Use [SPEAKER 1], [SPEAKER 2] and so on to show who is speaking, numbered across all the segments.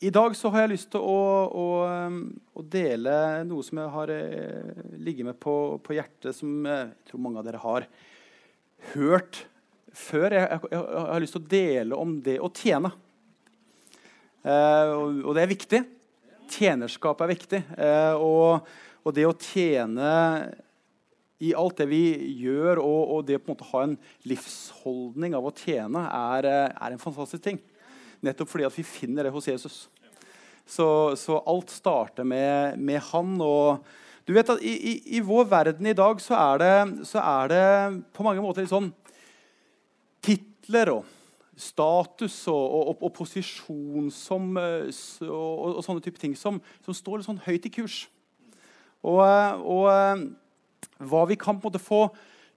[SPEAKER 1] I dag så har jeg lyst til å, å, å dele noe som jeg har eh, ligget med på, på, hjertet, som jeg tror mange av dere har hørt før. Jeg, jeg, jeg har lyst til å dele om det å tjene. Eh, og, og, det er viktig. Tjenerskap er viktig. Eh, og, og, det å tjene i alt det vi gjør, og, og det å ha en livsholdning av å tjene, er, er en fantastisk ting. Nettopp fordi at vi finner det hos Jesus. Så, så alt starter med, med, han. Og du vet at i, i, i, vår verden i dag så er, det, så er det på mange måter litt sånn titler og status og, og, og posisjon som, og, og, sånne type ting som, som står litt sånn høyt i kurs. Og, hva vi kan på en måte få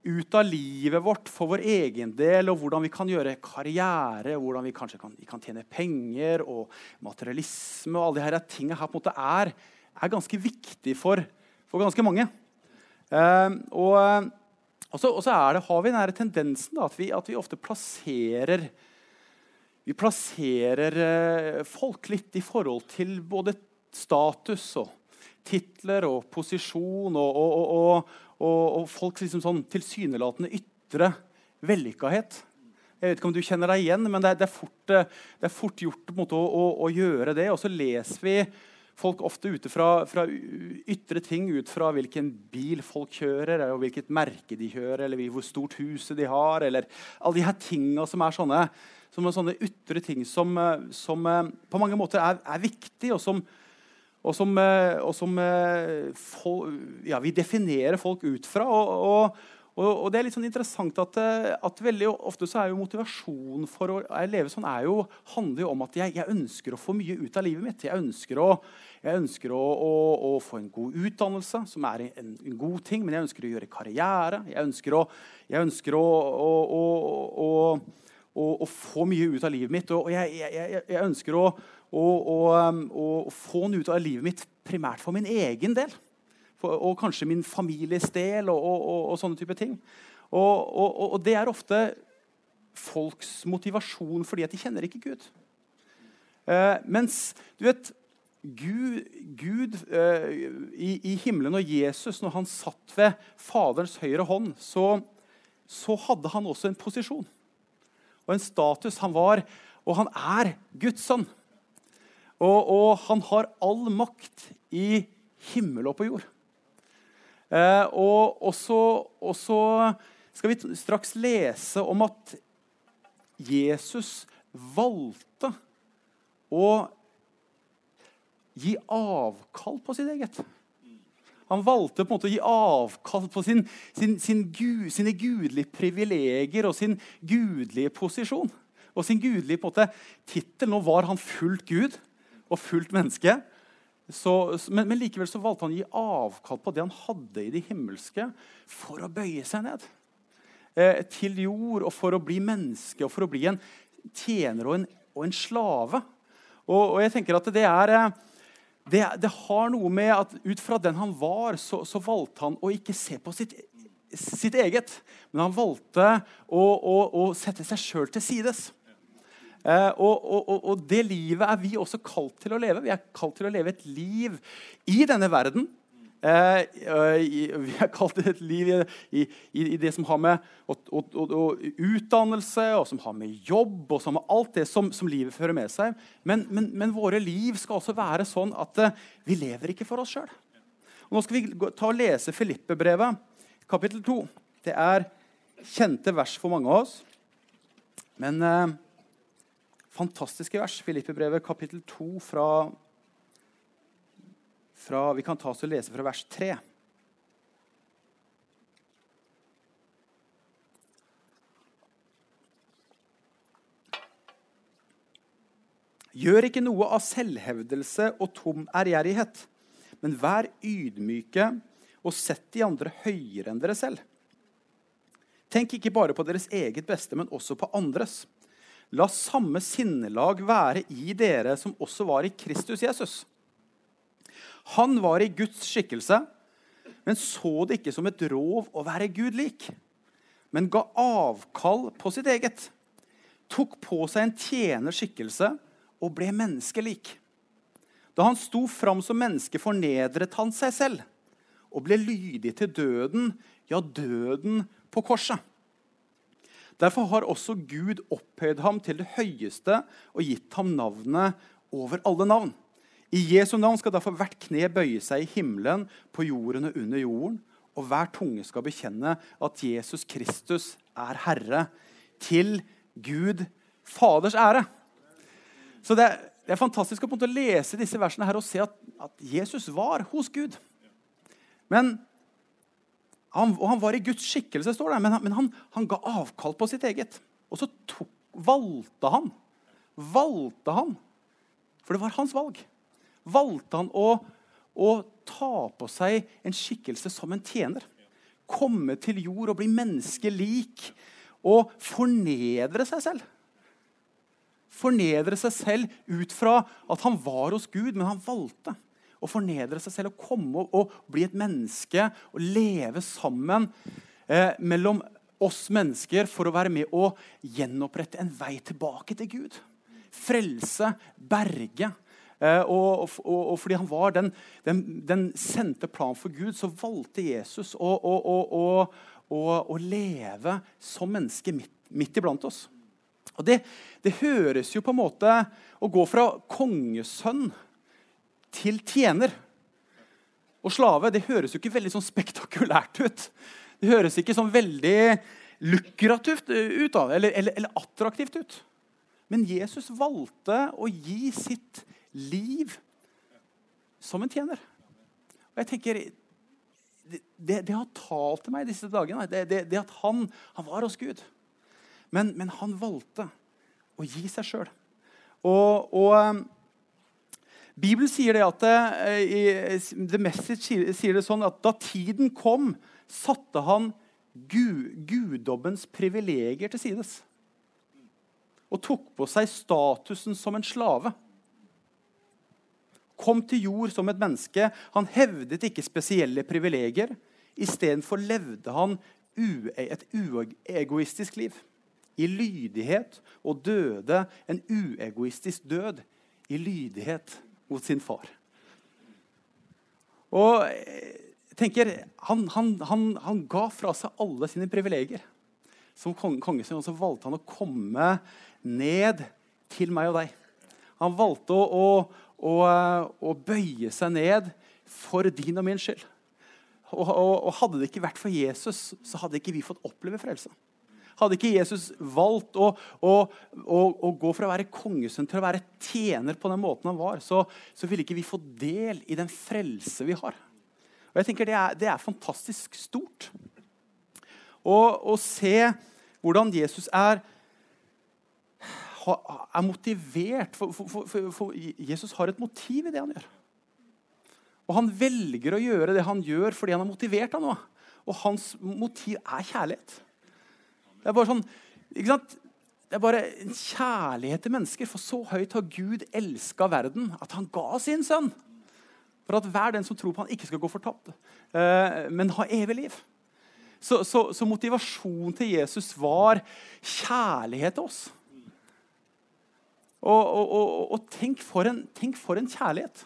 [SPEAKER 1] ut av livet vårt for vår egen del, og hvordan vi kan gjøre karriere, hvordan vi kanskje kan, vi kan tjene penger, og materialisme og alle disse tingene her på en måte er, er ganske viktig for, for ganske mange. Uh, og, og, så, så det, har vi den tendensen da, at, vi, at, vi, ofte plasserer vi plasserer uh, folk litt i forhold til både status og titler og posisjon og, og, og, og folks liksom sånn tilsynelatende ytre vellykkahet. Jeg vet ikke om du kjenner deg igjen, men det er, det er, fort, eh, det er fort, gjort måte, å, å, å, gjøre det. Og så leser vi folk ofte ute fra, fra, ytre ting, ut fra hvilken bil folk kjører, og hvilket merke de kjører, eller hvor stort huset de har, eller alle de her tinga som er sånne, sånne ytre ting som, eh, som eh, på mange måter er, er viktige, og som, og som, eh, og som for, ja, vi definerer folk ut fra. Og, og, og, det er litt sånn interessant at, eh, at, veldig ofte så er jo motivasjonen for å leve sånn er jo, handler jo om at jeg, jeg, ønsker å få mye ut av livet mitt. Jeg ønsker, å, jeg ønsker å, å, å, få en god utdannelse, som er en, en, god ting, men jeg ønsker å gjøre karriere. Jeg ønsker å, jeg ønsker å, å få mye ut av livet mitt. Og jeg, jeg ønsker å, og, og, um, og, få den ut av livet mitt primært for min egen del. For, og kanskje min families del og, og sånne type ting. Og, det er ofte folks motivasjon fordi at de kjenner ikke Gud. Eh, mens du vet Gud, Gud eh, i, i, himmelen og Jesus, når han satt ved Faderens høyre hånd, så, så hadde han også en posisjon og en status. Han var, og han er, Guds sønn. Og, og, han har all makt i himmel og på jord. Eh, og, og, så, og, så, skal vi straks lese om at Jesus valgte å gi avkall på sitt eget. Han valgte på en måte å gi avkall på sin, sin, sin gud, sine gudelige privilegier og sin gudelige posisjon. Og sin gudelige på tittel. Nå var han fullt Gud og fullt menneske. Så, men, men, likevel så valgte han å gi avkall på det han hadde i det himmelske, for å bøye seg ned eh, til jord og for å bli menneske og for å bli en tjener og en, og en slave. Og, og, jeg tenker at det er eh, det, det, har noe med at ut fra den han var, så, så valgte han å ikke se på sitt, sitt eget. Men han valgte å, å, å sette seg sjøl til sides. Eh, og, og, og, det livet er vi også kalt til å leve. Vi er kalt til å leve et liv i denne verden. Eh, vi er kalt til et liv i, i, i, det som har med og, utdannelse, og som har med jobb og som har alt det som, som livet fører med seg. Men, men, men, våre liv skal også være sånn at vi lever ikke for oss sjøl. Nå skal vi ta og lese Filippe-brevet, kapittel 2. Det er kjente vers for mange av oss. Men uh, fantastiske vers. Filippebrevet kapittel 2 fra, fra Vi kan ta oss og lese fra vers 3. Gjør ikke noe av selvhevdelse og tom ærgjerrighet, men vær ydmyke og sett de andre høyere enn dere selv. Tenk ikke bare på deres eget beste, men også på andres. La samme sinnelag være i dere som også var i Kristus Jesus. Han var i Guds skikkelse, men så det ikke som et rov å være Gud lik, men ga avkall på sitt eget. Tok på seg en tjenerskikkelse og ble menneskelik. Da han sto fram som menneske, fornedret han seg selv og ble lydig til døden, ja, døden på korset. Derfor har også Gud opphøyd ham til det høyeste og gitt ham navnet over alle navn. I Jesu navn skal derfor hvert kne bøye seg i himmelen, på jorden og under jorden, og hver tunge skal bekjenne at Jesus Kristus er Herre, til Gud Faders ære. Så det, er fantastisk å lese disse versene her og se at, at Jesus var hos Gud. Men han, og han var i Guds skikkelse, står det, men, han, men han, han ga avkall på sitt eget. Og så tok, valgte han Valgte han, for det var hans valg, valgte han å, å ta på seg en skikkelse som en tjener. Komme til jord og bli menneskelik og fornedre seg selv. Fornedre seg selv ut fra at han var hos Gud, men han valgte å fornedre seg selv og komme og bli et menneske og leve sammen eh, mellom oss mennesker for å være med å gjenopprette en vei tilbake til Gud. Frelse, berge. Eh, og, og, og, fordi han var den, den, den, sendte plan for Gud, så valgte Jesus å, å, å leve som menneske midt, midt iblant oss. Og det, det, høres jo på en måte Å gå fra kongesønn til tjener og slave, det høres jo ikke veldig sånn spektakulært ut. Det høres ikke sånn veldig lukrativt ut, av eller, eller, eller attraktivt ut. Men Jesus valgte å gi sitt liv som en tjener. Og jeg tenker, Det, det, det har talt til meg disse dagene, det, det at han, han, var hos Gud. Men, men, han valgte å gi seg sjøl. Og, og Bibelen sier det at eh, The Message sier det sånn at da tiden kom, satte han guddommens privilegier til sides. Og tok på seg statusen som en slave. Kom til jord som et menneske. Han hevdet ikke spesielle privilegier. Istedenfor levde han et uegoistisk liv i lydighet og døde en uegoistisk død i lydighet mot sin far. Og jeg tenker, han, han, han, han ga fra seg alle sine privilegier. Som kongesønn så valgte han å komme ned til meg og deg. Han valgte å, å, å, å bøye seg ned for din og min skyld. Og, og, og, Hadde det ikke vært for Jesus, så hadde ikke vi fått oppleve frelse. Hadde ikke Jesus valgt å, å, å, å gå fra å være kongesønn til å være tjener på den måten han var, så, så ville ikke vi få del i den frelse vi har. Og jeg tenker Det er, det er fantastisk stort. å se hvordan Jesus er, er motivert. For, for, for, for, Jesus har et motiv i det han gjør. Og han velger å gjøre det han gjør fordi han er motivert av noe. Og hans motiv er kjærlighet. Det er bare sånn, ikke sant? Det er bare en kjærlighet til mennesker. For så høyt har Gud elska verden at han ga sin sønn. For at hver den som tror på han ikke skal gå fortapt, eh, men ha evig liv. Så, så, så motivasjonen til Jesus var kjærlighet til oss. Og, og, og, og tenk, for en, tenk, for en, kjærlighet.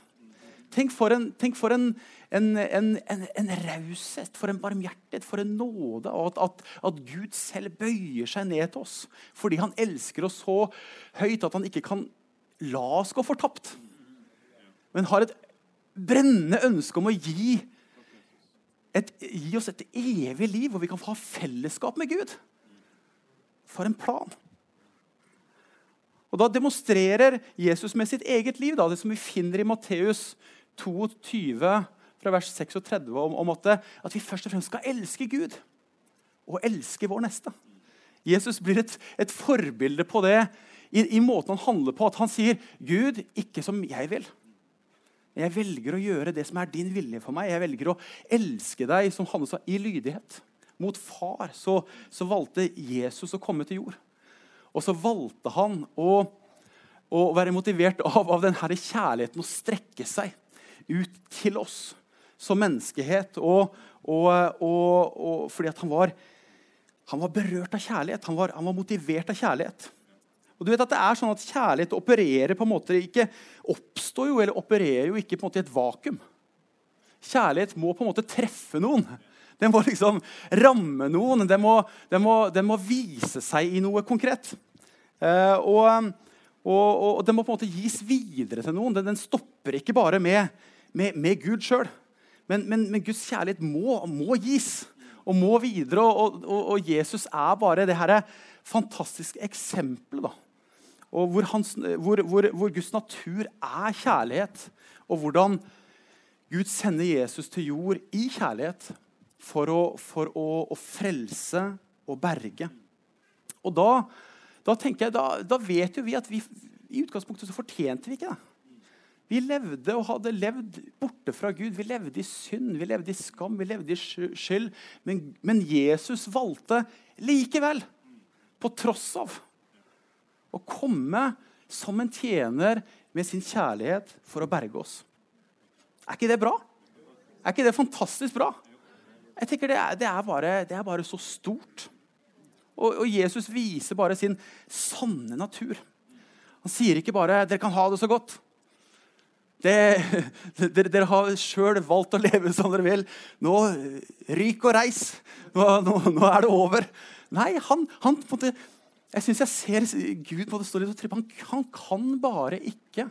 [SPEAKER 1] Tenk for en, tenk for en, en, en, en, en raushet, for en barmhjertighet, for en nåde. Og at, at, at, Gud selv bøyer seg ned til oss fordi han elsker oss så høyt at han ikke kan la oss gå fortapt. Men har et brennende ønske om å gi, et, gi oss et evig liv hvor vi kan få ha fellesskap med Gud. For en plan. Og Da demonstrerer Jesus med sitt eget liv, da, det som vi finner i Matteus 22 fra vers 36 om, om at, at, vi først og fremst skal elske Gud og elske vår neste. Jesus blir et, et forbilde på det i, i, måten han handler på. At han sier, 'Gud, ikke som jeg vil'. Jeg velger å gjøre det som er din vilje for meg. Jeg velger å elske deg som han sa, i lydighet. Mot far så, så, valgte Jesus å komme til jord. Og så valgte han å, å være motivert av, av denne kjærligheten å strekke seg ut til oss som menneskehet. Og, og, og, fordi han var, han var, berørt av kjærlighet. Han var, han var, motivert av kjærlighet. Og du vet at det er sånn at Kjærlighet opererer på en måte ikke, oppstår jo eller opererer jo ikke på en måte i et vakuum. Kjærlighet må på en måte treffe noen. Den må liksom ramme noen. Den må, den må, den må vise seg i noe konkret. Eh, og, og, og, den må på en måte gis videre til noen. Den, den stopper ikke bare med, med, med Gud sjøl. Men, men, men, Guds kjærlighet må, må, gis og må videre. Og, og Jesus er bare det her fantastiske eksempelet. Hvor, hans, hvor, hvor, hvor Guds natur er kjærlighet. Og hvordan Gud sender Jesus til jord i kjærlighet for å, for å, å frelse og berge. Og da, da jeg, da, da, vet jo vi at vi i utgangspunktet så fortjente vi ikke det. Vi levde og hadde levd borte fra Gud. Vi levde i synd, vi levde i skam, vi levde i skyld. Men, men Jesus valgte likevel, på tross av, å komme som en tjener med sin kjærlighet for å berge oss. Er ikke det bra? Er ikke det fantastisk bra? Jeg tenker Det er, det er, bare, det er bare, så stort. Og, og, Jesus viser bare sin sanne natur. Han sier ikke bare 'dere kan ha det så godt'. Dere, har sjøl valgt å leve som dere vil. Nå ryk og reis. Nå, nå, nå er det over. Nei, han, han måte, Jeg syns jeg ser Gud på det står litt han, han kan bare ikke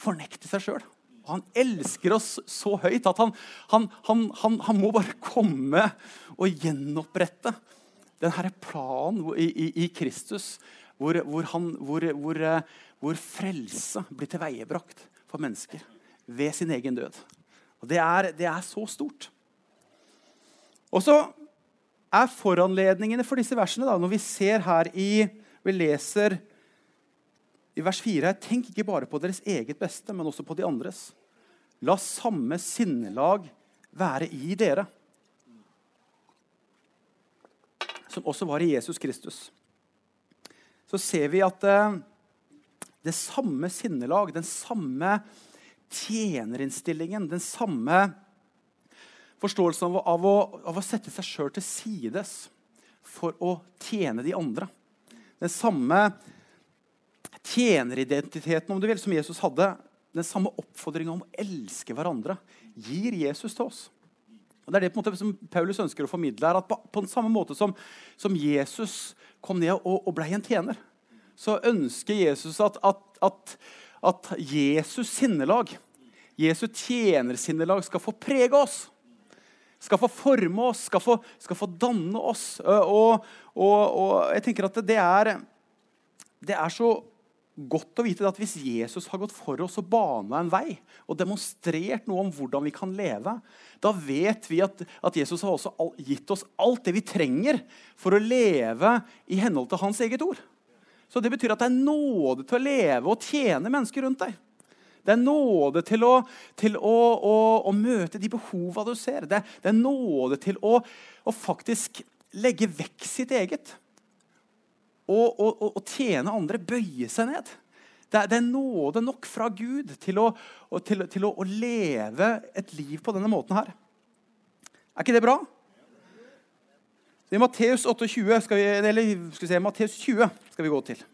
[SPEAKER 1] fornekte seg sjøl. Han elsker oss så høyt at han, han, han, han må bare komme og gjenopprette denne planen i, i, i Kristus, hvor, hvor, hvor, hvor, frelse blir tilveiebrakt for mennesker ved sin egen død. Og Det er, det er så stort. Og så er foranledningene for disse versene, da, når vi ser her i Vi leser i vers 4 Tenk ikke bare på deres eget beste, men også på de andres. La samme sinnelag være i dere, som også var i Jesus Kristus. Så ser vi at eh, det samme sinnelag, den samme tjenerinnstillingen, den samme forståelsen av, å, av å, sette seg sjøl til sides for å tjene de andre. Den samme tjeneridentiteten om du vil, som Jesus hadde, den samme oppfordringa om å elske hverandre, gir Jesus til oss. Og det er det på en måte som Paulus ønsker å formidle. her, at På, på den samme måte som, som, Jesus kom ned og, og ble en tjener, så ønsker Jesus at, at, at, at Jesus sinnelag, Jesu tjenersinnelag, skal få prege oss. Skal få forme oss, skal få, skal få danne oss. Og, og, og, jeg tenker at det er, det er så godt å vite at hvis Jesus har gått for oss og bana en vei og demonstrert noe om hvordan vi kan leve, da vet vi at, at Jesus har også gitt oss alt det vi trenger for å leve i henhold til hans eget ord. Så Det betyr at det er nåde til å leve og tjene mennesker rundt deg. Det er nåde til å, til å, å, å møte de behova du ser. Det, det, er nåde til å, faktisk legge vekk sitt eget og, og, og, tjene andre, bøye seg ned. Det er, det er nåde nok fra Gud til, å, til, til å, leve et liv på denne måten her. Er ikke det bra? I Matteus 28 skal vi, eller skal vi se, Matteus 20 skal vi gå til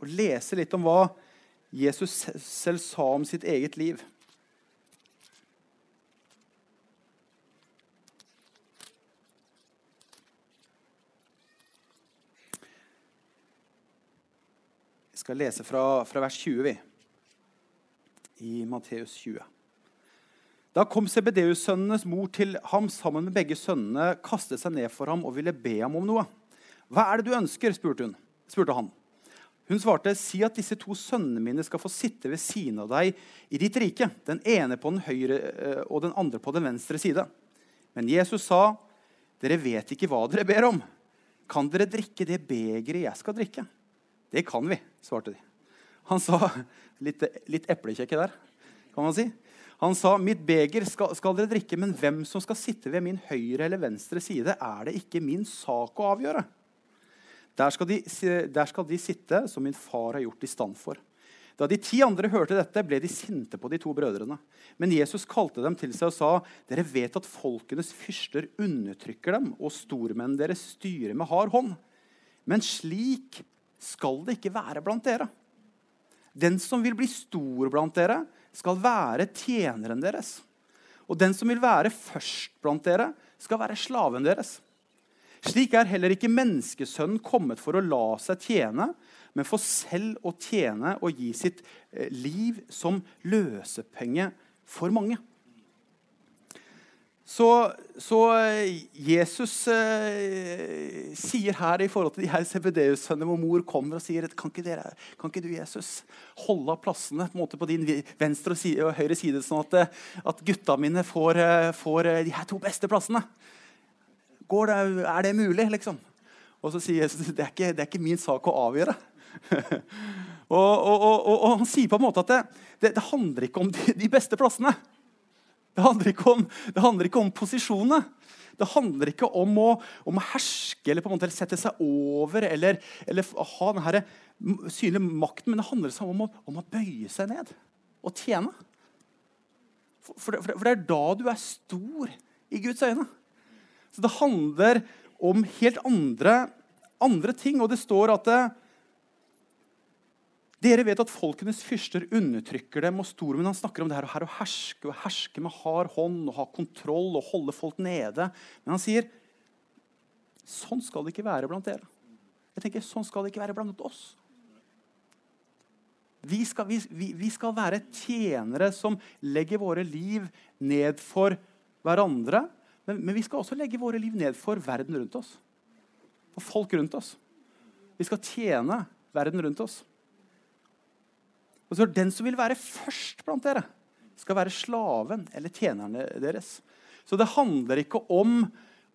[SPEAKER 1] og lese litt om hva Jesus selv sa om sitt eget liv. skal lese fra, fra vers 20 vi, i Matteus 20. Da kom Sebedeus-sønnenes mor til ham sammen med begge sønnene, kastet seg ned for ham og ville be ham om noe. 'Hva er det du ønsker?' spurte, hun, spurte han. Hun svarte, 'Si at disse to sønnene mine skal få sitte ved siden av deg i ditt rike.' 'Den ene på den høyre eh, og den andre på den venstre side.' Men Jesus sa, 'Dere vet ikke hva dere ber om.' 'Kan dere drikke det begeret jeg skal drikke?' Det kan vi, svarte de. Han sa Litt, litt eplekjekke der, kan man si. Han sa, 'Mitt beger skal, skal, dere drikke, men hvem som skal sitte ved min høyre eller venstre side, er det ikke min sak å avgjøre.' Der skal, de, der skal de sitte som min far har gjort i stand for. Da de ti andre hørte dette, ble de sinte på de to brødrene. Men Jesus kalte dem til seg og sa, 'Dere vet at folkenes fyrster undertrykker dem,' 'og stormennene deres styrer med hard hånd.' Men slik skal det ikke være blant dere. Den som vil bli stor blant dere, skal være tjeneren deres. Og den som vil være først blant dere, skal være slaven deres. Slik er heller ikke menneskesønnen kommet for å la seg tjene, men for selv å tjene og gi sitt eh, liv som løsepenge for mange. Så, så eh, Jesus eh, sier her i forhold til de her CBD-sønnene hvor mor kommer og sier kan ikke, dere, kan ikke du, Jesus, holde av plassene på, på din venstre og, side, og, høyre side, sånn at, eh, at gutta mine får, eh, får, de her to beste plassene? Det, er det mulig, liksom? Og så sier Jesus det er ikke, det er ikke min sak å avgjøre. og, og, og, han sier på en måte at det, det handler ikke om de, de beste plassene. Det handler ikke om, det handler ikke om posisjonene. Det handler ikke om å, om å, herske eller på en måte sette seg over eller, eller ha denne synlige makten, men det handler om å, om å, bøye seg ned og tjene. For, for, det, for, det, er da du er stor i Guds øyne. Så det handler om helt andre, andre ting. Og det står at det, dere vet at folkenes fyrster undertrykker dem og stormen han snakker om det her, her å herske og herske med hard hånd og ha kontroll og holde folk nede. Men han sier sånn skal det ikke være blant dere. Jeg tenker, Sånn skal det ikke være blant oss. Vi skal, vi, vi skal være tjenere som legger våre liv ned for hverandre. Men, men vi skal også legge våre liv ned for verden rundt oss. For folk rundt oss. Vi skal tjene verden rundt oss. Og så Den som vil være først blant dere, skal være slaven eller tjenerne deres. Så det handler ikke om,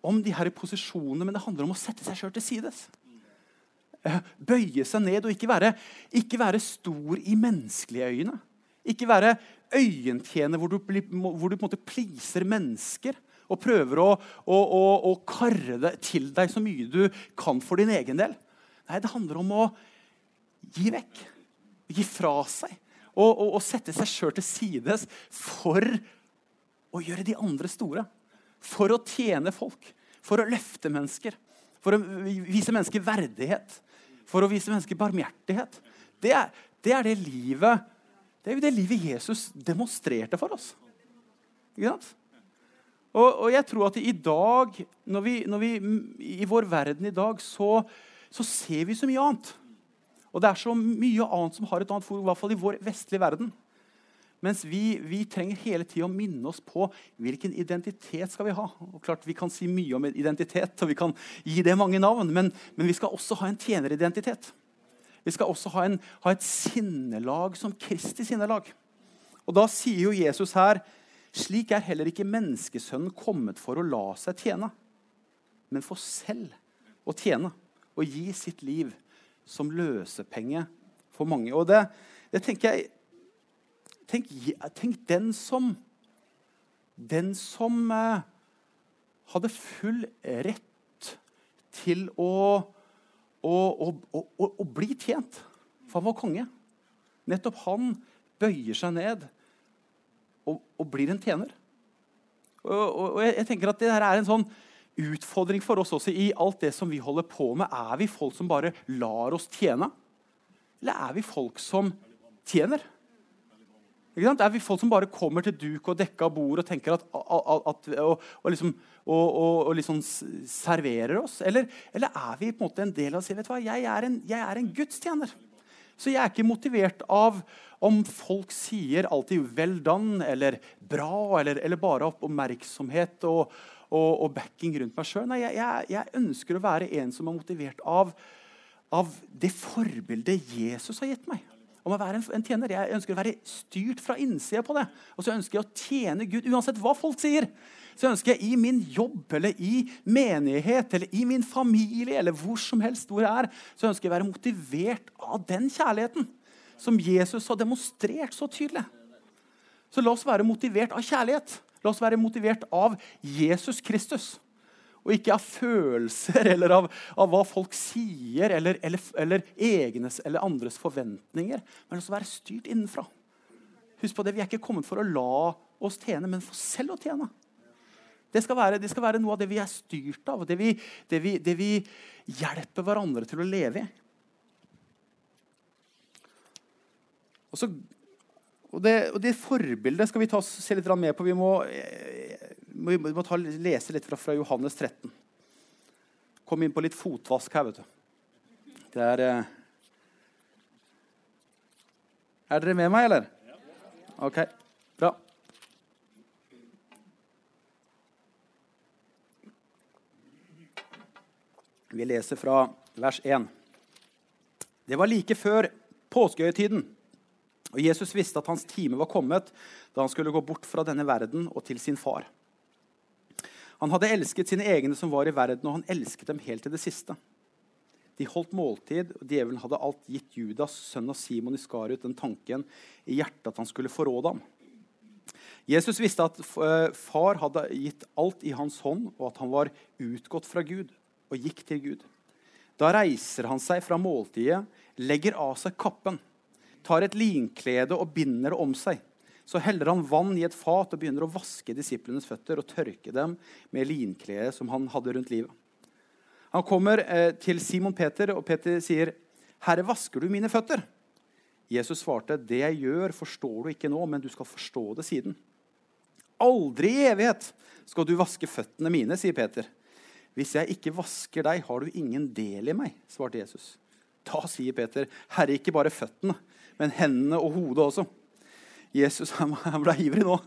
[SPEAKER 1] om de her posisjonene, men det handler om å sette seg sjøl til sides. Eh, bøye seg ned og ikke være, ikke være stor i menneskelige øyne. Ikke være øyentjener hvor du, hvor du på en måte pleaser mennesker og prøver å, å, å, å karre det til deg så mye du kan for din egen del. Nei, det handler om å gi vekk gi fra seg og, og, og sette seg sjøl til sides for å gjøre de andre store. For å tjene folk, for å løfte mennesker, for å vise mennesker verdighet. For å vise mennesker barmhjertighet. Det er, det er det livet det er jo det livet Jesus demonstrerte for oss. Ikke sant? Og, og, jeg tror at i dag, når vi, når vi, i vår verden i dag, så, så ser vi så mye annet. Og det er så mye annet som har et annet forum, i hvert fall i vår vestlige verden. Mens vi, vi trenger hele tida å minne oss på hvilken identitet skal vi ha. Og klart Vi kan si mye om identitet, og vi kan gi det mange navn, men, men vi skal også ha en tjeneridentitet. Vi skal også ha, en, ha et sinnelag som Kristi sinnelag. Og Da sier jo Jesus her slik er heller ikke menneskesønnen kommet for å la seg tjene, men for selv å tjene og gi sitt liv som løsepenge for mange. Og det, det tenker jeg tenk, tenk, den som Den som eh, hadde full rett til å, å, å, å, bli tjent. For han var konge. Nettopp han bøyer seg ned og, og blir en tjener. Og, og, jeg, jeg, tenker at det her er en sånn utfordring for oss også i alt det som vi holder på med. Er vi folk som bare lar oss tjene? Eller er vi folk som tjener? Er vi folk som bare kommer til duk og dekka bord og tenker at, at, at og, og, liksom, og, og, liksom serverer oss? Eller, eller, er vi på en måte en del av å vet du hva, jeg er en, jeg er en gudstjener? Så jeg er ikke motivert av om folk sier alltid 'vel done' eller 'bra' eller, eller bare oppmerksomhet og, og, og backing rundt meg sjøl. Jeg, jeg, jeg, ønsker å være en som er motivert av, av det forbildet Jesus har gitt meg. Om å være en, en, tjener. Jeg ønsker å være styrt fra innsida på det. Og så ønsker jeg å tjene Gud uansett hva folk sier. Så ønsker jeg i min jobb eller i menighet eller i min familie eller hvor som helst hvor jeg er, så ønsker jeg å være motivert av den kjærligheten som Jesus har demonstrert så tydelig. Så la oss være motivert av kjærlighet. La oss være motivert av Jesus Kristus. Og ikke av følelser eller av, av hva folk sier, eller, eller, eller, egnes eller andres forventninger. Men oss være styrt innenfra. Husk på det, Vi er ikke kommet for å la oss tjene, men for selv å tjene. Det skal, være, det skal være noe av det vi er styrt av, det vi, det vi, det vi hjelper hverandre til å leve i. Og, så, og, det, og det forbildet skal vi ta, se litt med på. Vi må, eh, vi må ta, lese litt fra, fra, Johannes 13. Kom inn på litt fotvask her, vet du. Det er eh, Er dere med meg, eller? OK. Bra. Vi leser fra vers 1. Det var like før påskehøytiden, og Jesus visste at hans time var kommet da han skulle gå bort fra denne verden og til sin far. Han hadde elsket sine egne som var i verden, og han elsket dem helt til det siste. De holdt måltid, og djevelen hadde alt gitt Judas, sønn av Simon Iskariot, den tanken i hjertet at han skulle forråde ham. Jesus visste at eh, far hadde gitt alt i hans hånd, og at han var utgått fra Gud og gikk til Gud. Da reiser han seg fra måltidet, legger av seg kappen, tar et linklede og binder det om seg. Så heller han vann i et fat og begynner å vaske disiplenes føtter og tørke dem med linkledet som han hadde rundt livet. Han kommer eh, til Simon Peter, og Peter sier, 'Herre, vasker du mine føtter?' Jesus svarte, 'Det jeg gjør, forstår du ikke nå, men du skal forstå det siden.' 'Aldri i evighet skal du vaske føttene mine', sier Peter. 'Hvis jeg ikke vasker deg, har du ingen del i meg', svarte Jesus. Da sier Peter, 'Herre, ikke bare føttene, men hendene og hodet også'. Jesus han ble ivrig nå.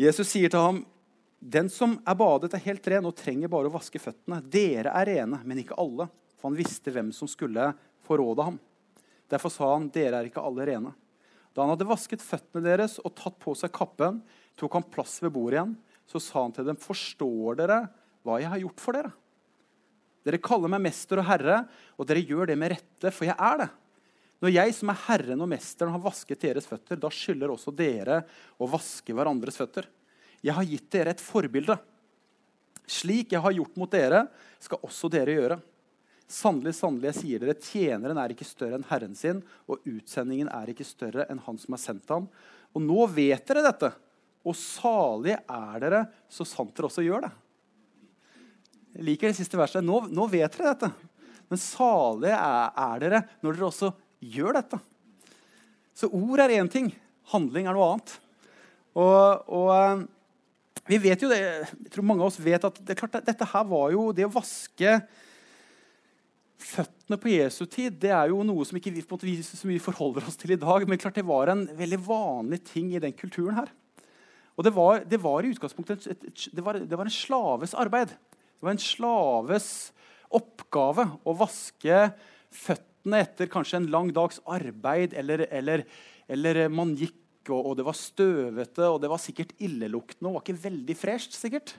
[SPEAKER 1] Jesus sier til ham, 'Den som er badet, er helt ren og trenger bare å vaske føttene.' 'Dere er rene, men ikke alle.' For han visste hvem som skulle forråde ham. Derfor sa han, 'Dere er ikke alle rene.' Da han hadde vasket føttene deres og tatt på seg kappen, tok han plass ved bordet igjen så sa han til dem, 'Forstår dere hva jeg har gjort for dere?' Dere kaller meg mester og herre, og dere gjør det med rette, for jeg er det. Når jeg som er Herren og Mesteren har vasket deres føtter, da skylder også dere å vaske hverandres føtter. Jeg har gitt dere et forbilde. Slik jeg har gjort mot dere, skal også dere gjøre. Sannelig, sannelig, jeg sier dere, tjeneren er ikke større enn Herren sin, og utsendingen er ikke større enn Han som har sendt ham. Og nå vet dere dette. Og salige er dere så sant dere også gjør det. Jeg liker det siste verset. Nå, nå vet dere dette. Men salige er, er, dere når dere også gjør dette. Så ord er én ting, handling er noe annet. Og, og, eh, vi vet jo det, jeg tror mange av oss vet at det, klart, dette her var jo det å vaske føttene på Jesu tid det er jo noe som ikke vi, vi, så mye forholder oss til i dag. Men klart det var en veldig vanlig ting i den kulturen her. Og det var, det var i utgangspunktet et, et, det, var, det var en slaves arbeid. Det var en slaves oppgave å vaske føttene etter kanskje en lang dags arbeid, eller, eller, eller man gikk, og, og, det var støvete, og det var sikkert illeluktende og var ikke veldig fresht. sikkert.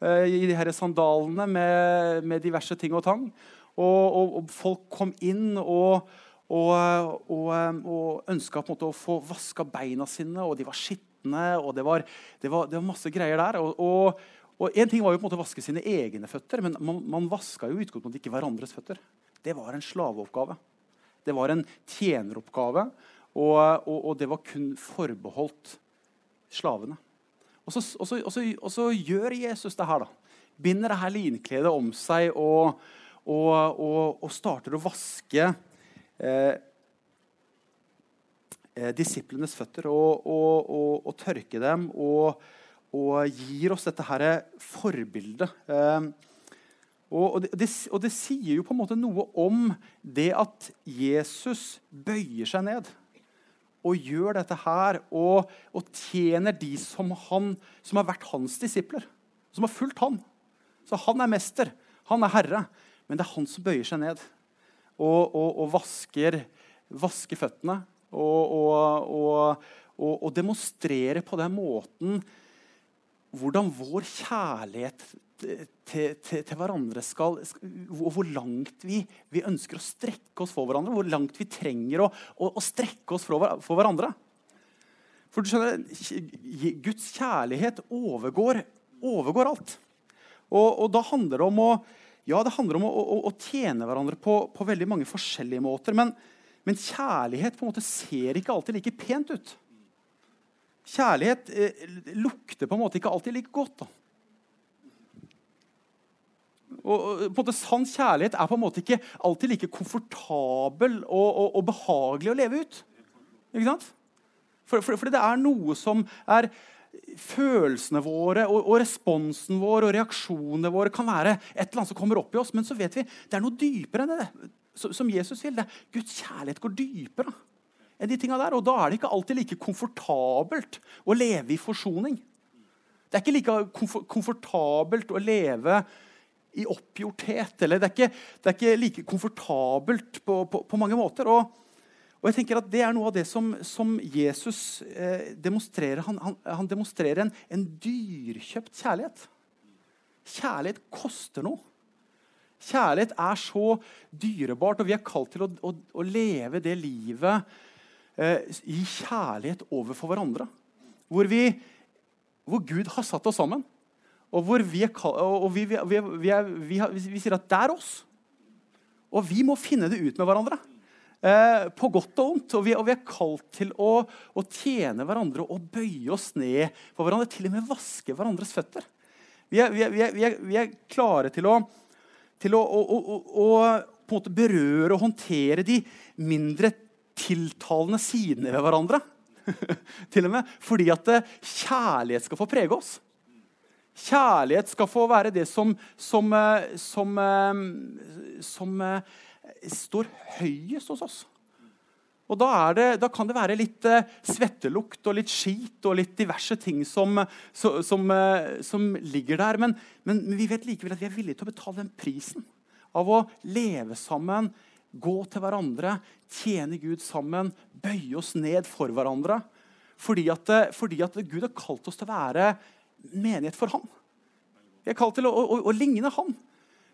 [SPEAKER 1] Uh, I de her sandalene med, med, diverse ting og tang. Og, og, og folk kom inn og, og, og, og ønska å få vaska beina sine, og de var skitne og det var, det var, det var masse greier der. Og, og, en ting var jo på en måte å vaske sine egne føtter, men man, man vaska jo utgangspunktet ikke hverandres føtter. Det var en slaveoppgave. Det var en tjeneroppgave, og, og, og det var kun forbeholdt slavene. Og så, og, så, så, gjør Jesus det her. da. Binder det her linkledet om seg og, starter å vaske eh, eh, disiplenes føtter og, og, og, og, tørke dem og, gir oss dette her forbildet. Eh, og det, og det, sier jo på en måte noe om det at Jesus bøyer seg ned og gjør dette her og, og tjener de som, han, som har vært hans disipler, som har fulgt han. Så han er mester, han er herre, men det er han som bøyer seg ned og, og, og vasker, vasker føttene og, og, og, og demonstrere på den måten hvordan vår kjærlighet til, til, til hverandre skal, Og hvor langt vi, vi, ønsker å strekke oss for hverandre. Hvor langt vi trenger å, å, å strekke oss for, hverandre. For du skjønner, Guds kjærlighet overgår, overgår alt. Og, og, da handler det om å ja, det handler om å, å, å tjene hverandre på, på, veldig mange forskjellige måter. Men, men kjærlighet på en måte ser ikke alltid like pent ut. Kjærlighet eh, lukter på en måte ikke alltid like godt. Da. Og, på en måte Sann kjærlighet er på en måte ikke alltid like komfortabel og, og, og behagelig å leve ut. Ikke sant? For, for, for, det er noe som er Følelsene våre og, og, responsen vår og reaksjonene våre kan være et eller annet som kommer opp i oss, men så vet vi det er noe dypere enn det. Som Jesus vil. Det. Guds kjærlighet går dypere enn de tinga der. Og da er det ikke alltid like komfortabelt å leve i forsoning. Det er ikke like komfortabelt å leve i oppgjorthet. Eller det er ikke, det er ikke like komfortabelt på, på, på mange måter. Og, og, jeg tenker at Det er noe av det som, som Jesus eh, demonstrerer. Han, han, han demonstrerer en, en, dyrkjøpt kjærlighet. Kjærlighet koster noe. Kjærlighet er så dyrebart, og vi er kalt til å, å, å leve det livet eh, i kjærlighet overfor hverandre. Hvor, vi, hvor Gud har satt oss sammen. Og hvor vi, er, og vi, vi, er, vi, sier at det er oss. Og vi må finne det ut med hverandre. Eh, på godt og vondt. Og vi, og er kalt til å, å, tjene hverandre og bøye oss ned for hverandre. Til og med vaske hverandres føtter. Vi er, vi er klare til å, til å, å, å berøre og håndtere de mindre tiltalende sidene ved hverandre. til og med fordi at eh, kjærlighet skal få prege oss. Kjærlighet skal få være det som, som, eh, som, eh, som står høyest hos oss. Og da, det, da, kan det være litt svettelukt og litt skit og litt diverse ting som, som, som ligger der. Men, men, vi vet likevel at vi er villige til å betale den prisen av å leve sammen, gå til hverandre, tjene Gud sammen, bøye oss ned for hverandre. Fordi at, fordi at Gud har kalt oss til å være menighet for han. Vi er kalt til å, å, å, ligne han.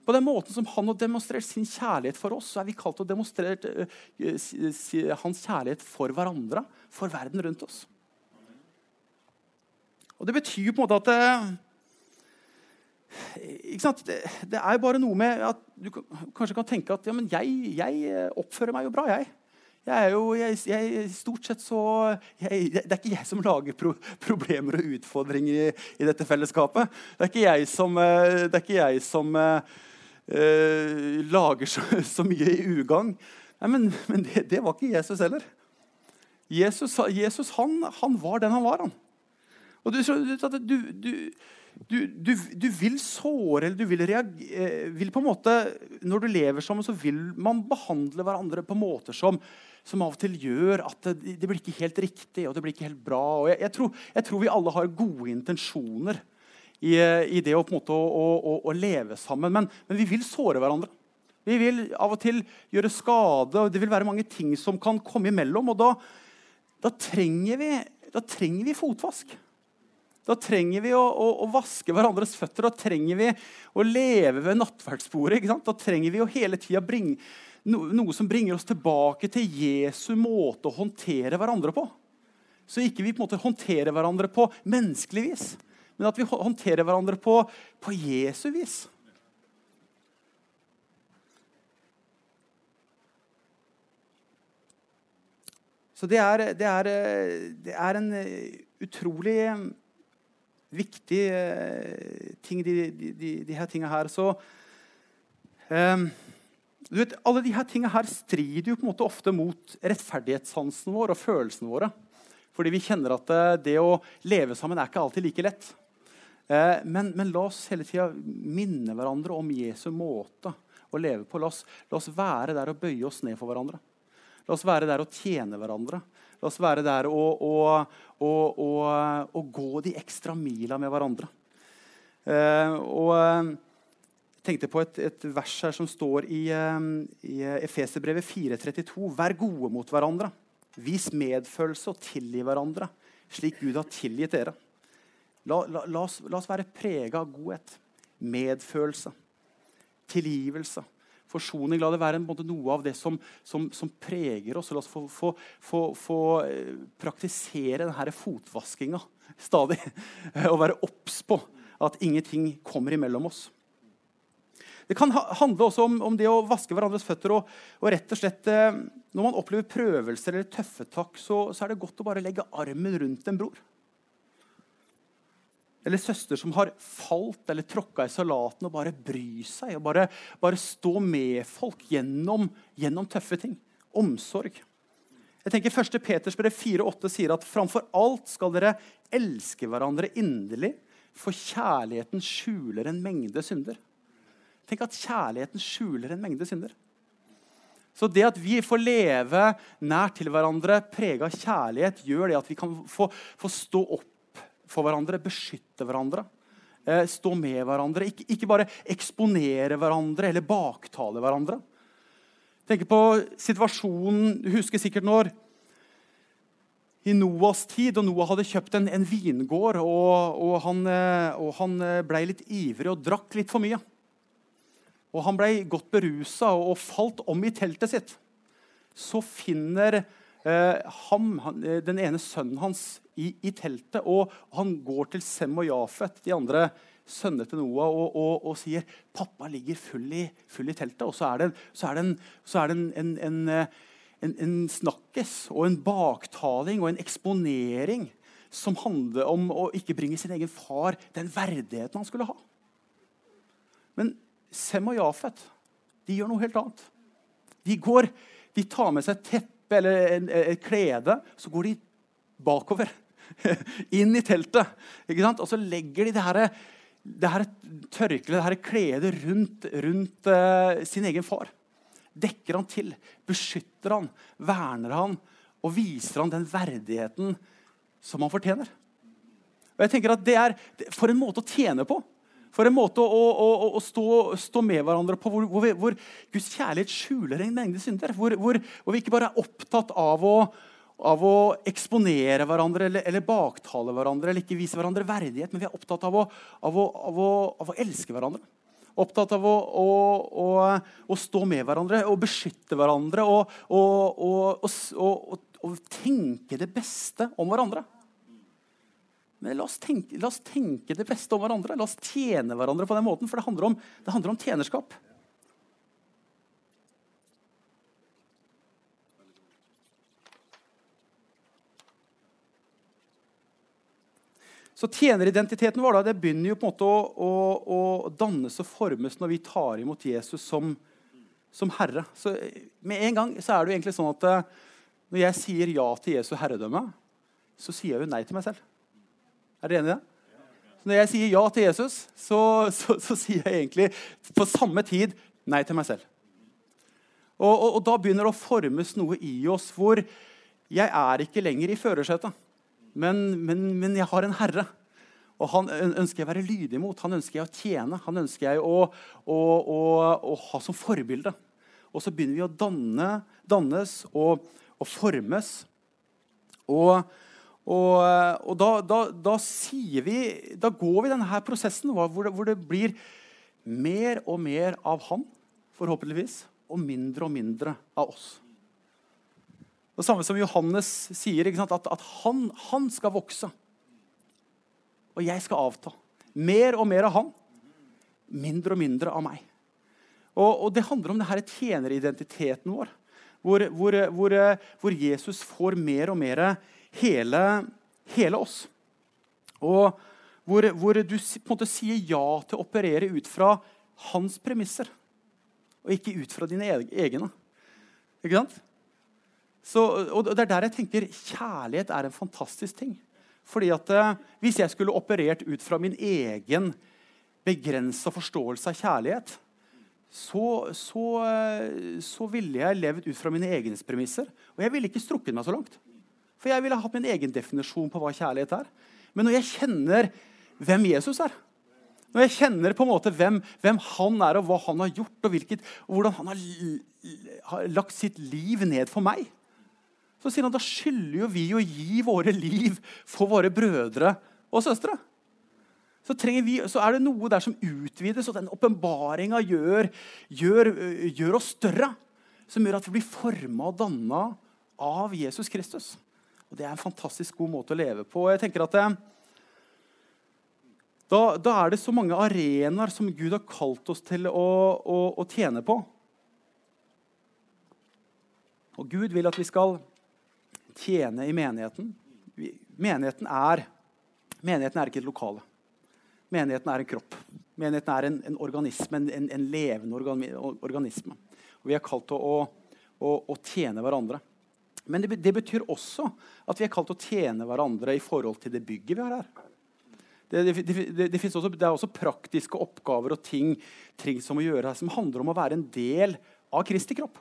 [SPEAKER 1] På den måten som han har demonstrert sin kjærlighet for oss, så er vi kalt til å demonstrere uh, hans kjærlighet for hverandre, for verden rundt oss. Og Det betyr på en måte at det, det, er bare noe med at du kanskje kan tenke at ja, men jeg, jeg oppfører meg jo bra. jeg. Jeg er jo, jeg, jeg, stort sett så jeg, Det er ikke jeg som lager pro, problemer og utfordringer i, i, dette fellesskapet. Det er ikke jeg som, eh, ikke jeg som uh, lager så, så, mye i ugagn. Men, men det, det, var ikke Jesus heller. Jesus, Jesus han, han, var den han var. han. Og du, du, du, du, du, vil såre eller du vil reagere vil på en måte, Når du lever sammen, så vil man behandle hverandre på måter som som av og til gjør at det, det blir ikke helt riktig og det blir ikke helt bra. Jeg, jeg, tror, jeg, tror, vi alle har gode intensjoner i, i det å, måte, å, å, å, leve sammen. Men, men, vi vil såre hverandre. Vi vil av og til gjøre skade, og det vil være mange ting som kan komme imellom. og Da, da, trenger, vi, da trenger, vi, fotvask. Da trenger vi å, å, å, vaske hverandres føtter. Da trenger vi å leve ved nattverdsbordet. Da trenger vi å hele tida bringe noe som bringer oss tilbake til Jesu måte å håndtere hverandre på. Så ikke vi på en måte håndterer hverandre på menneskelig vis, men at vi håndterer hverandre på, på Jesu vis. Så det er, det, er, det er, en utrolig viktig eh, ting, de, de, de, de her tingene her. Så um, du vet, alle de her tingene her strider jo på en måte ofte mot rettferdighetssansen vår og følelsene våre. Fordi vi kjenner at eh, det å leve sammen er ikke alltid like lett. Eh, men, men la oss hele tida minne hverandre om Jesu måte å leve på. La oss, la oss, være der og bøye oss ned for hverandre. La oss være der og tjene hverandre. La oss være der og, og, og, og gå de ekstra mila med hverandre. Eh, og tenkte på et, et, vers her som står i, eh, i Efeserbrevet 4.32. Vær gode mot hverandre. Vis medfølelse og tilgi hverandre, slik Gud har tilgitt dere. La, la, la, oss, la oss, være prega av godhet, medfølelse, tilgivelse, forsoning. La det være en, noe av det som, som, som, preger oss. La oss få, få, få, få eh, praktisere denne fotvaskinga stadig. Og være obs på at ingenting kommer imellom oss. Det kan handle også om, om det å vaske hverandres føtter. Og, og, rett og slett, eh, Når man opplever prøvelser eller tøffe takk, så, så, er det godt å bare legge armen rundt en bror. Eller søster som har falt eller tråkka i salaten, og bare bry seg og bare, bare stå med folk gjennom, gjennom, tøffe ting. Omsorg. Jeg tenker 1. Peters brev 4,8 sier at framfor alt skal dere elske hverandre inderlig, for kjærligheten skjuler en mengde synder. Tenk at kjærligheten skjuler en mengde synder. Så det at vi får leve nær til hverandre, prega av kjærlighet, gjør det at vi kan få, få stå opp for hverandre, beskytte hverandre. Eh, stå med hverandre. Ikke, ikke, bare eksponere hverandre eller baktale hverandre. Tenk på situasjonen Du husker sikkert når i Noas tid, og Noah hadde kjøpt en, en vingård, og, og, han, eh, han eh, ble litt ivrig og drakk litt for mye. Og Han ble godt berusa og, og falt om i teltet sitt. Så finner ham, han, eh, den ene sønnen hans i, i, teltet. Og han går til Sem og Jafet, de andre sønnene til Noah, og, og, og, sier pappa ligger full i, full i, teltet. Og så er det, så er det, en, så er det en, en, en, eh, en, snakkes og en baktaling og en eksponering som handler om å ikke bringe sin egen far den verdigheten han skulle ha. Men Sem og Jafet de gjør noe helt annet. De, går, de tar med seg teppe eller et klede, så går de bakover. Inn i teltet. Og så legger de det her, det her tørkleet, det her kledet, rundt, rundt uh, sin egen far. Dekker han til, beskytter han, verner han og viser han den verdigheten som han fortjener. Og jeg tenker at det er For en måte å tjene på. For en måte å, å, å, å stå, stå, med hverandre på hvor, hvor, hvor, Guds kjærlighet skjuler en mengde synder. Hvor, hvor, vi ikke bare er opptatt av å, av å eksponere hverandre eller, eller, baktale hverandre eller ikke vise hverandre verdighet, men vi er opptatt av å, av av å elske hverandre. Opptatt av å, stå med hverandre og beskytte hverandre og, og tenke det beste om hverandre. Men la oss, tenke, la oss, tenke, det beste om hverandre. La oss tjene hverandre på den måten, for det handler om, det handler om tjenerskap. Så Tjeneridentiteten vår da, det begynner jo på en måte å, å, å dannes og formes når vi tar imot Jesus som, som, Herre. Så Med en gang så er det jo egentlig sånn at eh, når jeg sier ja til Jesu herredømme, så sier jeg jo nei til meg selv. Er dere enig i det? Så når jeg sier ja til Jesus, så, så, så, sier jeg egentlig på samme tid nei til meg selv. Og, og, og, da begynner det å formes noe i oss hvor jeg er ikke lenger i førersetet, men, men, men, jeg har en herre. Og Han ønsker jeg å være lydig mot, han ønsker jeg å tjene, han ønsker jeg å, å, å, å ha som forbilde. Og så begynner vi å danne, dannes og, og formes. Og og, og da, da, da, sier vi, da går vi denne prosessen hvor det, hvor det, blir mer og mer av han, forhåpentligvis, og mindre og mindre av oss. Det samme som Johannes sier, at, at han, han, skal vokse. Og jeg skal avta. Mer og mer av han, mindre og mindre av meg. Og, og Det handler om det her tjeneridentiteten vår, hvor, hvor, hvor, hvor Jesus får mer og mer hele, hele oss. Og hvor, hvor, du på en måte sier ja til å operere ut fra hans premisser, og ikke ut fra dine egne. Ikke sant? Så, og Det er der jeg tenker kjærlighet er en fantastisk ting. Fordi at eh, Hvis jeg skulle operert ut fra min egen begrensa forståelse av kjærlighet, så, så, eh, så, ville jeg levd ut fra mine egne premisser. Og jeg ville ikke strukket meg så langt. For jeg ville hatt min egen definisjon på hva kjærlighet er. Men når jeg kjenner hvem Jesus er, når jeg kjenner på en måte hvem, hvem han er, og hva han har gjort, og, hvilket, og hvordan han har, har, lagt sitt liv ned for meg, så sier han da skylder jo vi å gi våre liv for våre brødre og søstre. Så, vi, så er det noe der som utvides, og den åpenbaringa gjør, gjør, gjør, oss større. Som gjør at vi blir forma og danna av Jesus Kristus. Og Det er en fantastisk god måte å leve på. Og jeg tenker at eh, da, da, er det så mange arenaer som Gud har kalt oss til å, å, å, tjene på. Og Gud vil at vi skal tjene i menigheten. Menigheten er, menigheten er ikke et lokale. Menigheten er en kropp. Menigheten er en, en organisme, en, en, en levende organi organisme. Og vi er kalt til å, å, å tjene hverandre. Men det, det, betyr også at vi er kalt å tjene hverandre i forhold til det bygget vi har her. Det, det, det også, er også praktiske oppgaver og ting, ting som, gjøre, her, som handler om å være en del av Kristi kropp.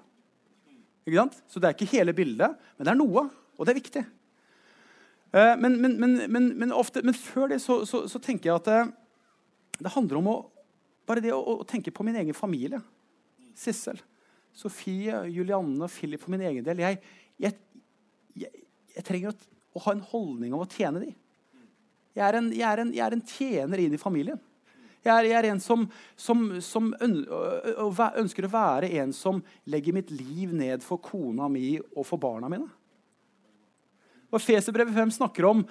[SPEAKER 1] Så det er ikke hele bildet, men det er noe, og det er viktig. Eh, men, men, men, ofte, men før det så, så, så, tenker jeg at det, det handler om å, bare det å, å, tenke på min egen familie. Sissel, Sofie, Julianne, og Philip for min egen del. Jeg, jeg, jeg, jeg trenger å, å, ha en holdning om å tjene dem. Jeg er en, jeg er en, er en tjener inn i familien. Jeg er, er en som, som, som, ønsker å være en som legger mitt liv ned for kona mi og for barna mine. Og Feserbrevet 5 snakker om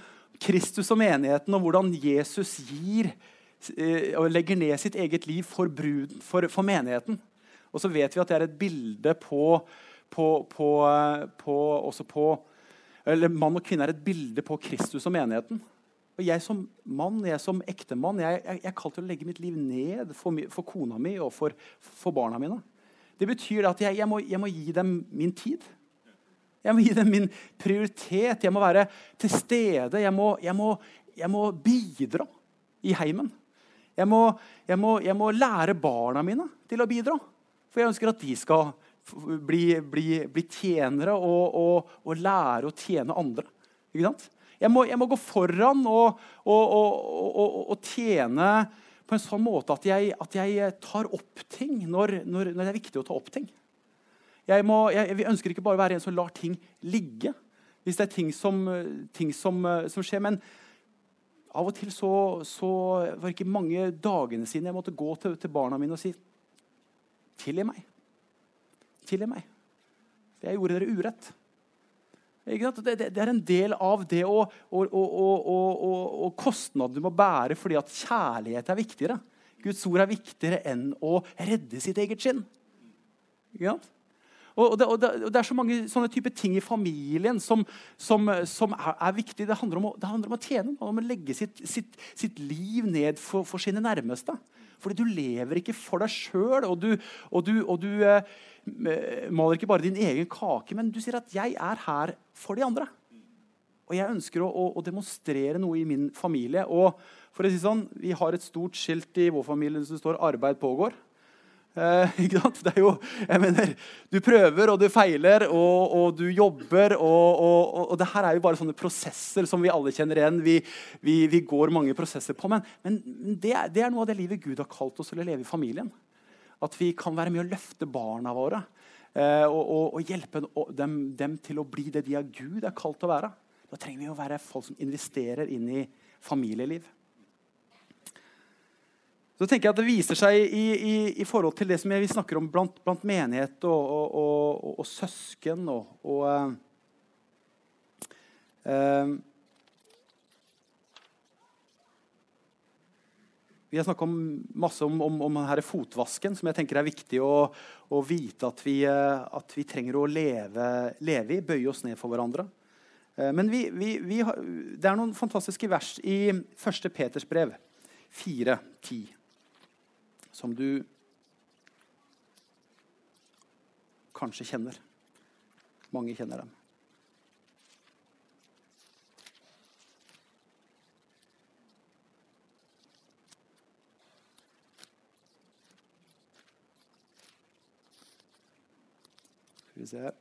[SPEAKER 1] Kristus og menigheten, og hvordan Jesus gir eh, og legger ned sitt eget liv for, bruden, for, for menigheten. Og så vet vi at det er et bilde på, på, på, på også på eller Mann og kvinne er et bilde på Kristus og menigheten. Og jeg som mann, jeg som ektemann, jeg, jeg, jeg er kalt til å legge mitt liv ned for, for kona mi og for, for, barna mine. Det betyr at jeg, jeg, må, jeg må gi dem min tid. Jeg må gi dem min prioritet. Jeg må være til stede. Jeg må, må, må bidra i heimen. Jeg må, jeg må, lære barna mine til å bidra. For jeg ønsker at de skal bli, bli, bli tjenere og, og, og, lære å tjene andre. Ikke sant? Jeg må, jeg må gå foran og, og, tjene på en sånn måte at jeg, at jeg tar opp ting når, når, når, det er viktig å ta opp ting. Jeg, må, jeg, vi ønsker ikke bare å være en som lar ting ligge hvis det er ting som, ting som, som skjer. Men av og til så, så, var det ikke mange dagene siden jeg måtte gå til, til barna mine og si Tilgi meg. Tilgi meg. Jeg gjorde dere urett. Det, det, det, er en del av det og, og, og, og, kostnaden du må bære fordi at kjærlighet er viktigere. Guds ord er viktigere enn å redde sitt eget skinn. Og det, det, det, er så mange sånne type ting i familien som, som, som er, er viktig. Det handler, om å, handler, om å, tjene, om å legge sitt, sitt, sitt liv ned for, for, sine nærmeste. Fordi du lever ikke for deg sjøl, og du, og du, og du eh, maler ikke bare din egen kake, men du sier at 'jeg er her for de andre'. Og jeg ønsker å, å, å, demonstrere noe i min familie. Og for å si sånn, Vi har et stort skilt i vår familie som står 'Arbeid pågår'. Eh, ikke sant? Det er jo, jeg mener, Du prøver og du feiler og, og du jobber. Og, og, og, det her er jo bare sånne prosesser som vi alle kjenner igjen. Vi, vi, vi går mange prosesser på. Men, men det, er, det, er, noe av det livet Gud har kalt oss til å leve i familien. At vi kan være med å løfte barna våre eh, og, hjelpe dem, dem, til å bli det de av Gud er kalt å være. Da trenger vi å være folk som investerer inn i familieliv. Så tenker jeg at Det viser seg i, i, i forhold til det som vi snakker om blant, blant menighet og, og, søsken og, uh, uh, Vi har snakka masse om, om, om, denne fotvasken, som jeg tenker er viktig å, å vite at vi, eh, at vi, trenger å leve, leve, i. Bøye oss ned for hverandre. Men vi, vi, har, det er noen fantastiske vers i 1. Peters brev 4.10 som du kanskje kjenner. Mange kjenner dem. Skal vi se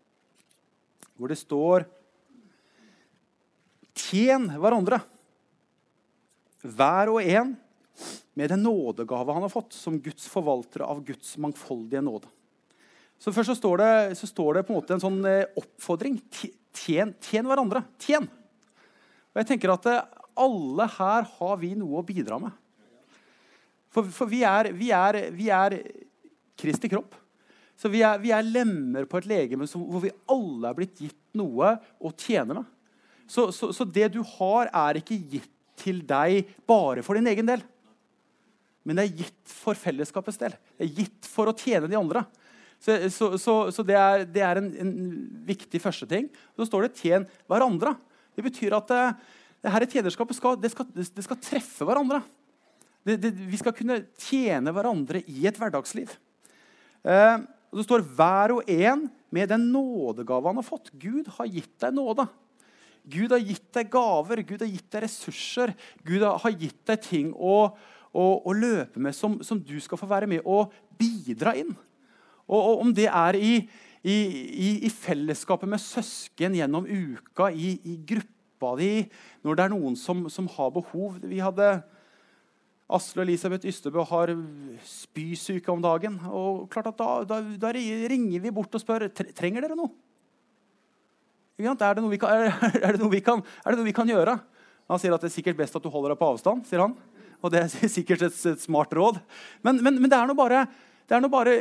[SPEAKER 1] Hvor det står Tjen hverandre, hver og en med den nådegave han har fått, som Guds forvaltere av Guds mangfoldige nåde. Så Først så står, det, så står det på en måte en sånn eh, oppfordring. Tjen, tjen hverandre. Tjen. Og jeg tenker at eh, alle her har vi noe å bidra med. For, for vi, er, vi, er, vi er Kristi kropp. Så vi er, vi er lemmer på et legeme hvor vi alle er blitt gitt noe å tjene med. Så, så, så, det du har, er ikke gitt til deg bare for din egen del. Men det er gitt for fellesskapets del. Det er gitt for å tjene de andre. Så, så det, er, det, er, en, en viktig første ting. Så står det 'tjen hverandre'. Det betyr at det, det her tjenerskapet skal, det skal, det skal treffe hverandre. Det, det, vi skal kunne tjene hverandre i et hverdagsliv. Eh, og Det står 'hver og en med den nådegave han har fått'. Gud har gitt deg nåde. Gud har gitt deg gaver, Gud har gitt deg ressurser. Gud har gitt deg ting å, å, å løpe med som, som, du skal få være med og bidra inn. Og, og Om det er i, i, i, i, fellesskapet med søsken gjennom uka, i, gruppa di, når det er noen som, som har behov Vi hadde Asle og Elisabeth Ystebø har spysyke om dagen. og klart at Da, da, da ringer vi bort og spør trenger dere noe. Er det noe vi kan gjøre. Han sier at det er sikkert best at du holder deg på avstand. sier han. Og det er sikkert et, et smart råd. Men, men, men det er nå bare bare,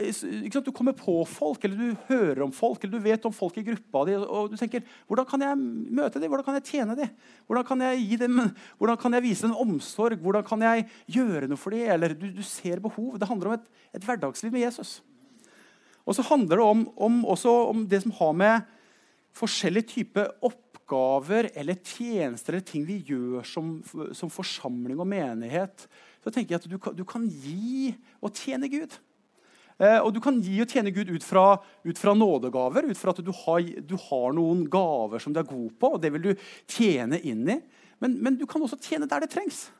[SPEAKER 1] Du kommer på folk, eller du hører om folk, eller du vet om folk i gruppa di, og du tenker hvordan kan jeg møte dem, hvordan kan jeg tjene dem? Hvordan kan jeg gi dem, hvordan kan jeg vise dem omsorg? Hvordan kan jeg gjøre noe for dem? Eller du, du ser behov. Det handler om et, et, hverdagsliv med Jesus. Og så handler det om, om, også om det som har med forskjellige typer oppgaver eller tjenester eller ting vi gjør som, som forsamling og menighet. Så tenker jeg at du, du kan gi og tjene Gud. Eh, og du kan gi og tjene Gud ut fra, ut fra nådegaver, ut fra at du har, du har, noen gaver som du er god på, og det vil du tjene inn i. Men, men, du kan også tjene der det trengs.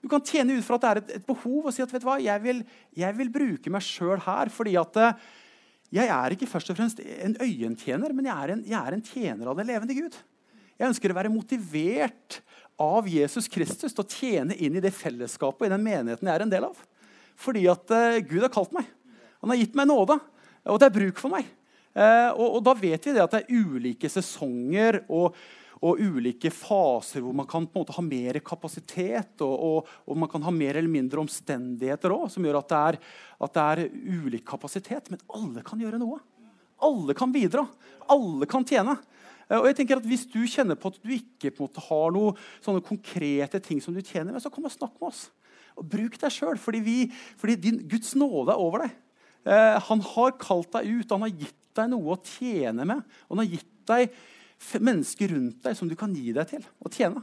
[SPEAKER 1] Du kan tjene ut fra at det er et, et behov og si at vet du hva, jeg vil, jeg vil bruke meg sjøl her. fordi at eh, jeg er ikke først og fremst en øyentjener, men jeg er, en, jeg er en tjener av den levende Gud. Jeg ønsker å være motivert av Jesus Kristus til å tjene inn i det fellesskapet i den menigheten jeg er en del av. Fordi at uh, Gud har kalt meg. Han har gitt meg nåde, og det er bruk for meg. Uh, og, og, da vet vi det at det er ulike sesonger og, og ulike faser hvor man kan på en måte ha mer kapasitet og, og, og man kan ha mer eller mindre omstendigheter også, som gjør at det, er, at det er ulik kapasitet. Men alle kan gjøre noe. Alle kan bidra. Alle kan tjene. Eh, og jeg tenker at Hvis du kjenner på at du ikke på en måte har noen sånne konkrete ting som du tjener med, så kom og snakk med oss. Og Bruk deg sjøl, fordi, fordi din, Guds nåde er over deg. Eh, han har kalt deg ut, han har gitt deg noe å tjene med. Og han har gitt deg mennesker rundt deg som du kan gi deg til og tjene.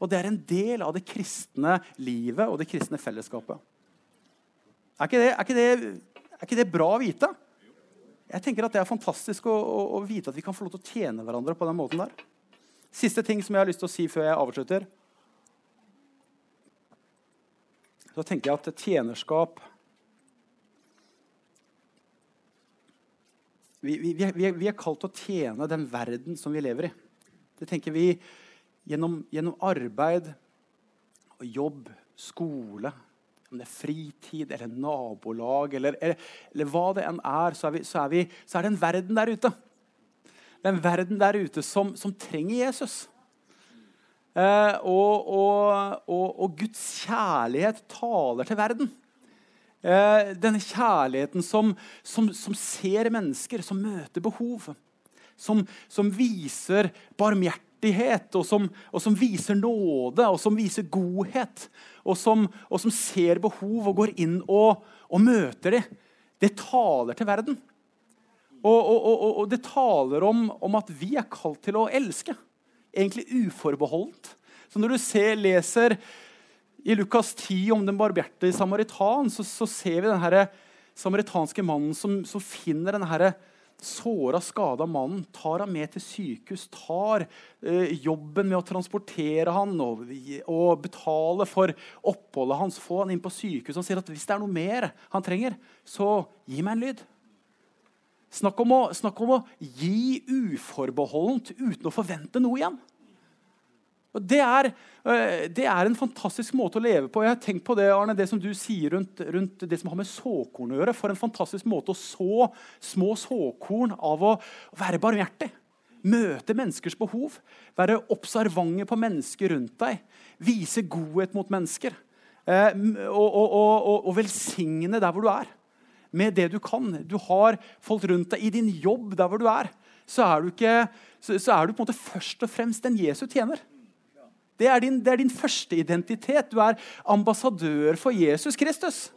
[SPEAKER 1] Og det er en del av det kristne livet og det kristne fellesskapet. Er ikke det, er ikke det, er ikke det bra å vite? Jeg tenker at Det er fantastisk å, å, å, vite at vi kan få lov til å tjene hverandre på den måten der. Siste ting som jeg har lyst til å si før jeg avslutter. Så tenker jeg at tjenerskap Vi, vi, vi, er kalt til å tjene den verden som vi lever i. Det tenker vi gjennom, gjennom arbeid og jobb, skole, om det er fritid eller nabolag eller, eller, eller hva det enn er, så er, så, er så er, det en verden der ute. Det er en verden der ute som, som trenger Jesus. Eh, og, og, og, og Guds kjærlighet taler til verden. Eh, denne kjærligheten som, som, som, ser mennesker, som møter behov. Som, som viser barmhjertighet, og og som, viser nåde og som viser godhet. Og som, og ser behov og går inn og, og møter dem. Det taler til verden. Og, det taler om, om, at vi er kalt til å elske. Egentlig uforbeholdent. Så når du ser, leser i Lukas 10 om den barberte samaritan så, så, ser vi den samaritanske mannen som, som finner denne såra, skada mannen, tar ham med til sykehus, tar eh, jobben med å transportere han og, og betale for oppholdet hans, få han inn på sykehus og sier at hvis det er noe mer han trenger, så gi meg en lyd. Snakk om å, snakk om å gi uforbeholdent uten å forvente noe igjen. Og det er, det er, en fantastisk måte å leve på. Jeg har tenkt på Det Arne, det som du sier rundt, rundt, det som har med såkorn å gjøre. For en fantastisk måte å så små såkorn av å være barmhjertig. Møte menneskers behov. Være observante på mennesker rundt deg. Vise godhet mot mennesker. Eh, og, og, og, og velsigne der hvor du er. Med det du kan. Du har folk rundt deg i din jobb der hvor du er. Så er du, ikke, så, så er du på en måte først og fremst en Jesu tjener. Det er din, det er din første identitet. Du er ambassadør for Jesus Kristus.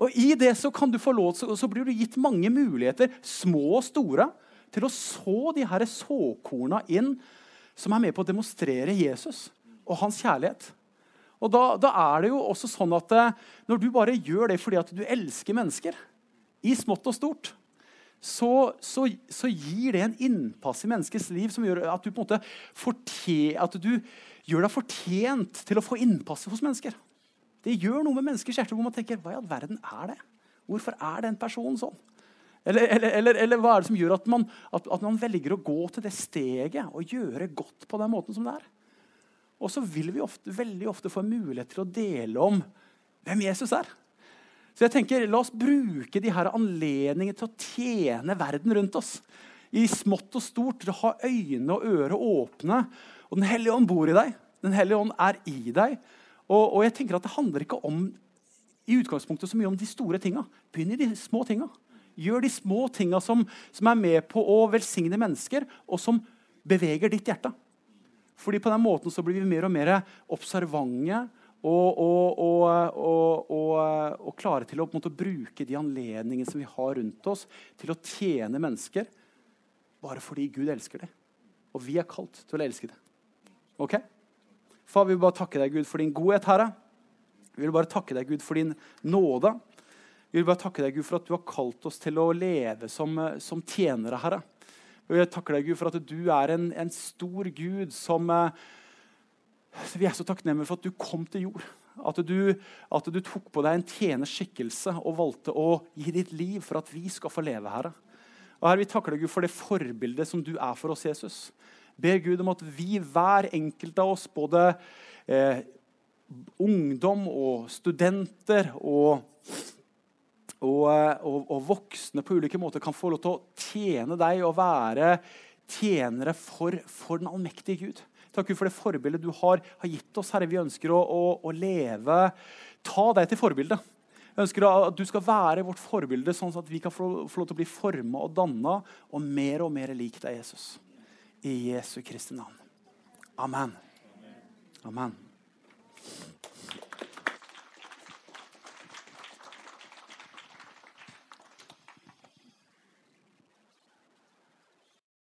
[SPEAKER 1] Og I det så, kan du få lov, så, så blir du gitt mange muligheter, små og store, til å så de her såkorna inn som er med på å demonstrere Jesus og hans kjærlighet. Og da, da, er det jo også sånn at eh, når du bare gjør det fordi at du elsker mennesker, i smått og stort, så, så, så gir det en innpass i menneskets liv som gjør at du på en måte fortje, at du gjør deg fortjent til å få innpass hos mennesker. Det gjør noe med menneskers hjerte hvor man tenker hva i all verden er det? Hvorfor er den personen sånn? Eller, eller, eller, eller, hva er det som gjør at man, at, at man, velger å gå til det steget og gjøre godt på den måten som det er? Og så vil vi ofte, veldig ofte få mulighet til å dele om hvem Jesus er. Så jeg tenker, La oss bruke de her anledningene til å tjene verden rundt oss. I smått og stort. Ha øyne og ører åpne. Og Den hellige ånd bor i deg. Den hellige ånd er i deg. Og, og jeg tenker at Det handler ikke om i utgangspunktet så mye om de store tinga. Begynn i de små tinga. Gjør de små tinga som, som, er med på å velsigne mennesker, og som beveger ditt hjerte. Fordi på den måten så blir vi mer og mer observante og, og, og, og klare til å måte, bruke de anledningene som vi har rundt oss, til å tjene mennesker bare fordi Gud elsker dem. Og vi er kalt til å elske dem. Ok? Far, vi vil bare takke deg, Gud, for din godhet, Herre. Vi vil bare takke deg, Gud, for din nåde. Vi vil bare takke deg, Gud, for at du har kalt oss til å leve som, eh, som tjenere, Herre. Og jeg takker deg, Gud, for at du er en, en stor Gud som eh, Vi er så takknemlige for at du kom til jord. At du, at du tok på deg en tjeners skikkelse og valgte å gi ditt liv for at vi skal få leve, Herre. Og Herre, Vi takker deg, Gud, for det forbildet som du er for oss, Jesus. Ber Gud om at vi, hver enkelt av oss, både eh, ungdom og studenter og og, eh, og, og, voksne på ulike måter kan få lov til å tjene deg og være tjenere for, for den allmektige Gud. Takk Gud for det forbildet du har, har gitt oss, Herre. Vi ønsker å, å, å, leve Ta deg til forbilde. Jeg ønsker at du skal være vårt forbilde, sånn at vi kan få, få lov til å bli forma og danna og mer og mer lik deg, Jesus. I Jesu Kristi navn. Amen. Amen.